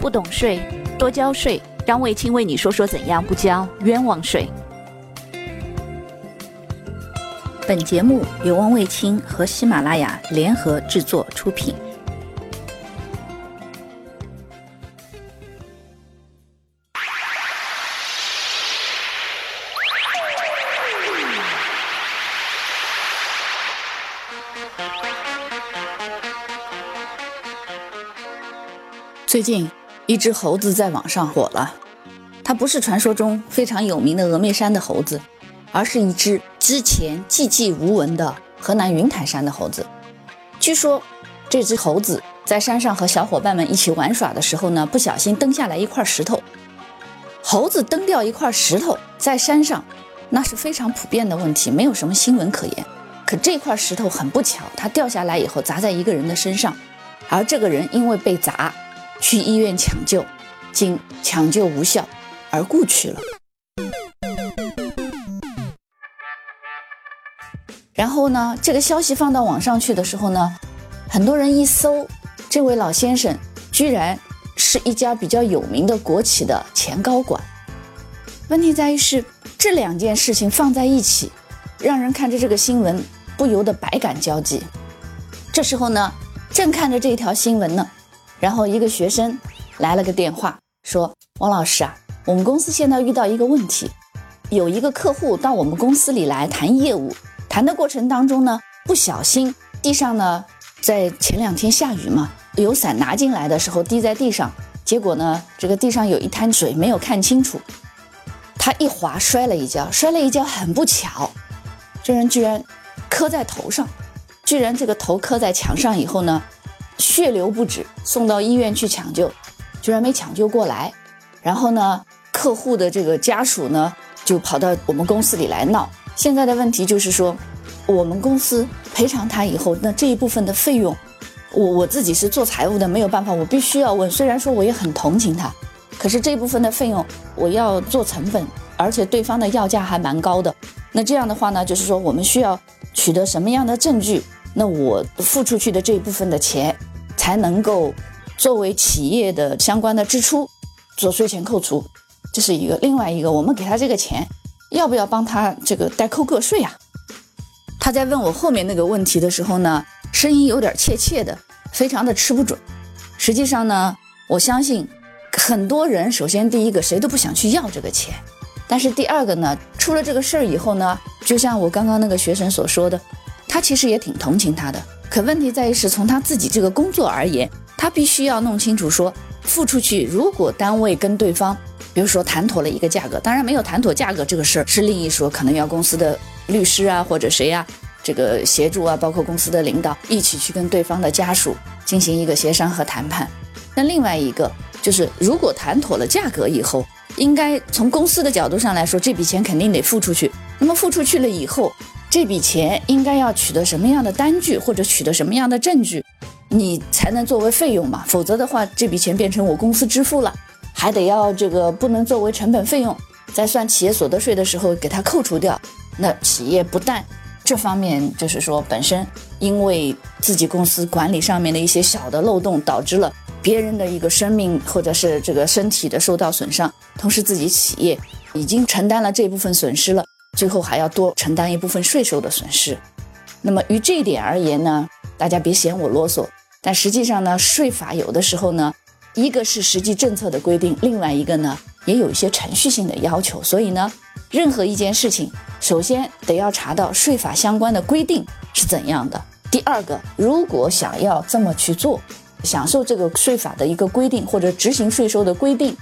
不懂税，多交税。张卫青为你说说怎样不交冤枉税。本节目由汪卫青和喜马拉雅联合制作出品。最近，一只猴子在网上火了。它不是传说中非常有名的峨眉山的猴子，而是一只之前寂寂无闻的河南云台山的猴子。据说，这只猴子在山上和小伙伴们一起玩耍的时候呢，不小心蹬下来一块石头。猴子蹬掉一块石头在山上，那是非常普遍的问题，没有什么新闻可言。可这块石头很不巧，它掉下来以后砸在一个人的身上，而这个人因为被砸。去医院抢救，经抢救无效而故去了。然后呢，这个消息放到网上去的时候呢，很多人一搜，这位老先生居然是一家比较有名的国企的前高管。问题在于是这两件事情放在一起，让人看着这个新闻不由得百感交集。这时候呢，正看着这条新闻呢。然后一个学生来了个电话，说：“王老师啊，我们公司现在遇到一个问题，有一个客户到我们公司里来谈业务，谈的过程当中呢，不小心地上呢，在前两天下雨嘛，有伞拿进来的时候滴在地上，结果呢，这个地上有一滩水没有看清楚，他一滑摔了一跤，摔了一跤很不巧，这人居然磕在头上，居然这个头磕在墙上以后呢。”血流不止，送到医院去抢救，居然没抢救过来。然后呢，客户的这个家属呢，就跑到我们公司里来闹。现在的问题就是说，我们公司赔偿他以后，那这一部分的费用，我我自己是做财务的，没有办法，我必须要问。虽然说我也很同情他，可是这部分的费用我要做成本，而且对方的要价还蛮高的。那这样的话呢，就是说我们需要取得什么样的证据？那我付出去的这一部分的钱。才能够作为企业的相关的支出做税前扣除，这是一个。另外一个，我们给他这个钱，要不要帮他这个代扣个税啊？他在问我后面那个问题的时候呢，声音有点怯怯的，非常的吃不准。实际上呢，我相信很多人，首先第一个谁都不想去要这个钱，但是第二个呢，出了这个事儿以后呢，就像我刚刚那个学生所说的，他其实也挺同情他的。可问题在于，是从他自己这个工作而言，他必须要弄清楚说，付出去，如果单位跟对方，比如说谈妥了一个价格，当然没有谈妥价格这个事儿是另一说，可能要公司的律师啊或者谁呀，这个协助啊，包括公司的领导一起去跟对方的家属进行一个协商和谈判。那另外一个就是，如果谈妥了价格以后，应该从公司的角度上来说，这笔钱肯定得付出去。那么付出去了以后。这笔钱应该要取得什么样的单据，或者取得什么样的证据，你才能作为费用嘛？否则的话，这笔钱变成我公司支付了，还得要这个不能作为成本费用，在算企业所得税的时候给它扣除掉。那企业不但这方面就是说本身因为自己公司管理上面的一些小的漏洞，导致了别人的一个生命或者是这个身体的受到损伤，同时自己企业已经承担了这部分损失了。最后还要多承担一部分税收的损失，那么于这一点而言呢，大家别嫌我啰嗦，但实际上呢，税法有的时候呢，一个是实际政策的规定，另外一个呢，也有一些程序性的要求。所以呢，任何一件事情，首先得要查到税法相关的规定是怎样的。第二个，如果想要这么去做，享受这个税法的一个规定或者执行税收的规定，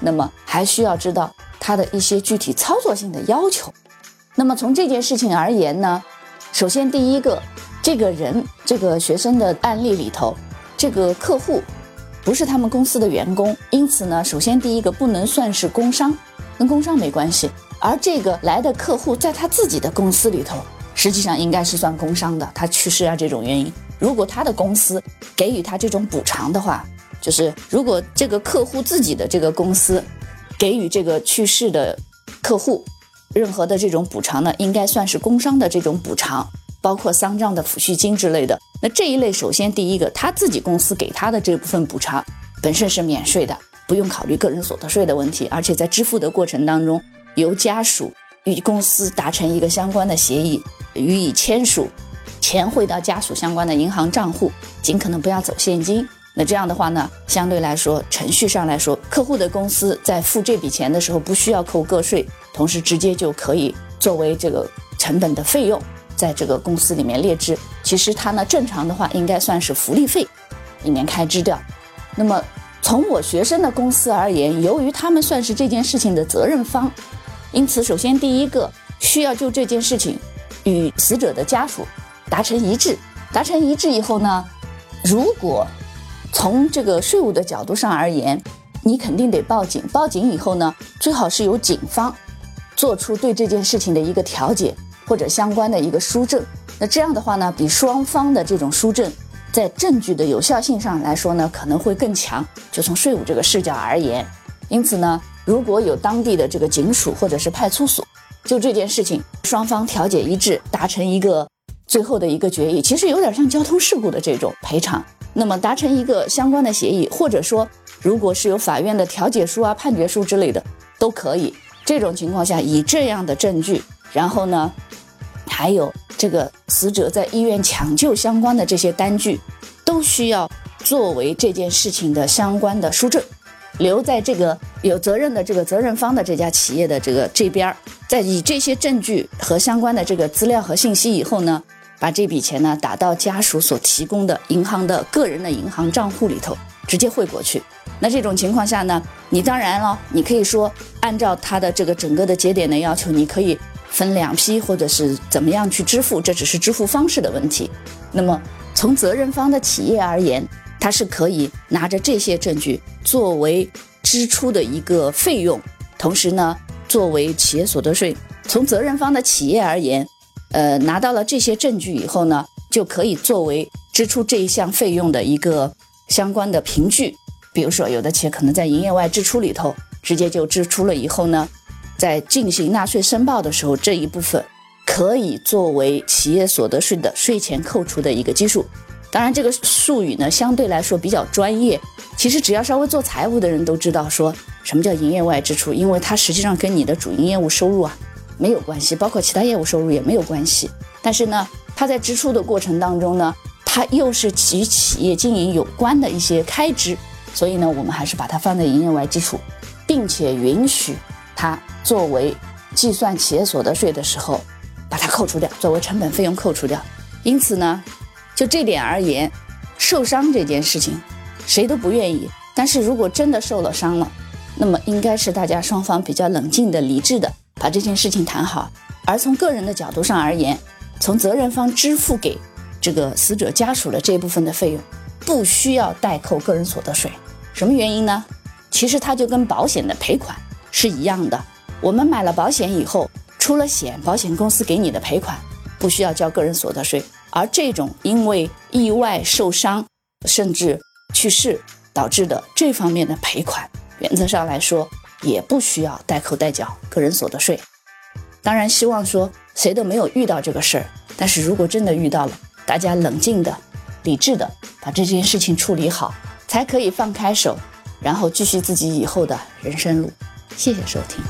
那么还需要知道它的一些具体操作性的要求。那么从这件事情而言呢，首先第一个，这个人这个学生的案例里头，这个客户不是他们公司的员工，因此呢，首先第一个不能算是工伤，跟工伤没关系。而这个来的客户在他自己的公司里头，实际上应该是算工伤的，他去世啊这种原因。如果他的公司给予他这种补偿的话，就是如果这个客户自己的这个公司给予这个去世的客户。任何的这种补偿呢，应该算是工伤的这种补偿，包括丧葬的抚恤金之类的。那这一类，首先第一个，他自己公司给他的这部分补偿，本身是免税的，不用考虑个人所得税的问题，而且在支付的过程当中，由家属与公司达成一个相关的协议，予以签署，钱汇到家属相关的银行账户，尽可能不要走现金。那这样的话呢，相对来说，程序上来说，客户的公司在付这笔钱的时候，不需要扣个税，同时直接就可以作为这个成本的费用，在这个公司里面列支。其实它呢，正常的话应该算是福利费里面开支掉。那么从我学生的公司而言，由于他们算是这件事情的责任方，因此首先第一个需要就这件事情与死者的家属达成一致。达成一致以后呢，如果从这个税务的角度上而言，你肯定得报警。报警以后呢，最好是由警方做出对这件事情的一个调解或者相关的一个书证。那这样的话呢，比双方的这种书证在证据的有效性上来说呢，可能会更强。就从税务这个视角而言，因此呢，如果有当地的这个警署或者是派出所，就这件事情双方调解一致，达成一个最后的一个决议，其实有点像交通事故的这种赔偿。那么达成一个相关的协议，或者说，如果是有法院的调解书啊、判决书之类的，都可以。这种情况下，以这样的证据，然后呢，还有这个死者在医院抢救相关的这些单据，都需要作为这件事情的相关的书证，留在这个有责任的这个责任方的这家企业的这个这边儿。在以这些证据和相关的这个资料和信息以后呢。把这笔钱呢打到家属所提供的银行的个人的银行账户里头，直接汇过去。那这种情况下呢，你当然了，你可以说按照他的这个整个的节点的要求，你可以分两批或者是怎么样去支付，这只是支付方式的问题。那么从责任方的企业而言，他是可以拿着这些证据作为支出的一个费用，同时呢，作为企业所得税。从责任方的企业而言。呃，拿到了这些证据以后呢，就可以作为支出这一项费用的一个相关的凭据。比如说，有的企业可能在营业外支出里头直接就支出了以后呢，在进行纳税申报的时候，这一部分可以作为企业所得税的税前扣除的一个基数。当然，这个术语呢相对来说比较专业，其实只要稍微做财务的人都知道说什么叫营业外支出，因为它实际上跟你的主营业务收入啊。没有关系，包括其他业务收入也没有关系。但是呢，它在支出的过程当中呢，它又是与企业经营有关的一些开支，所以呢，我们还是把它放在营业外支出，并且允许它作为计算企业所得税的时候把它扣除掉，作为成本费用扣除掉。因此呢，就这点而言，受伤这件事情谁都不愿意。但是如果真的受了伤了，那么应该是大家双方比较冷静的、理智的。把这件事情谈好，而从个人的角度上而言，从责任方支付给这个死者家属的这部分的费用，不需要代扣个人所得税。什么原因呢？其实它就跟保险的赔款是一样的。我们买了保险以后，出了险，保险公司给你的赔款不需要交个人所得税。而这种因为意外受伤甚至去世导致的这方面的赔款，原则上来说。也不需要代扣代缴个人所得税。当然，希望说谁都没有遇到这个事儿。但是如果真的遇到了，大家冷静的、理智的把这件事情处理好，才可以放开手，然后继续自己以后的人生路。谢谢收听。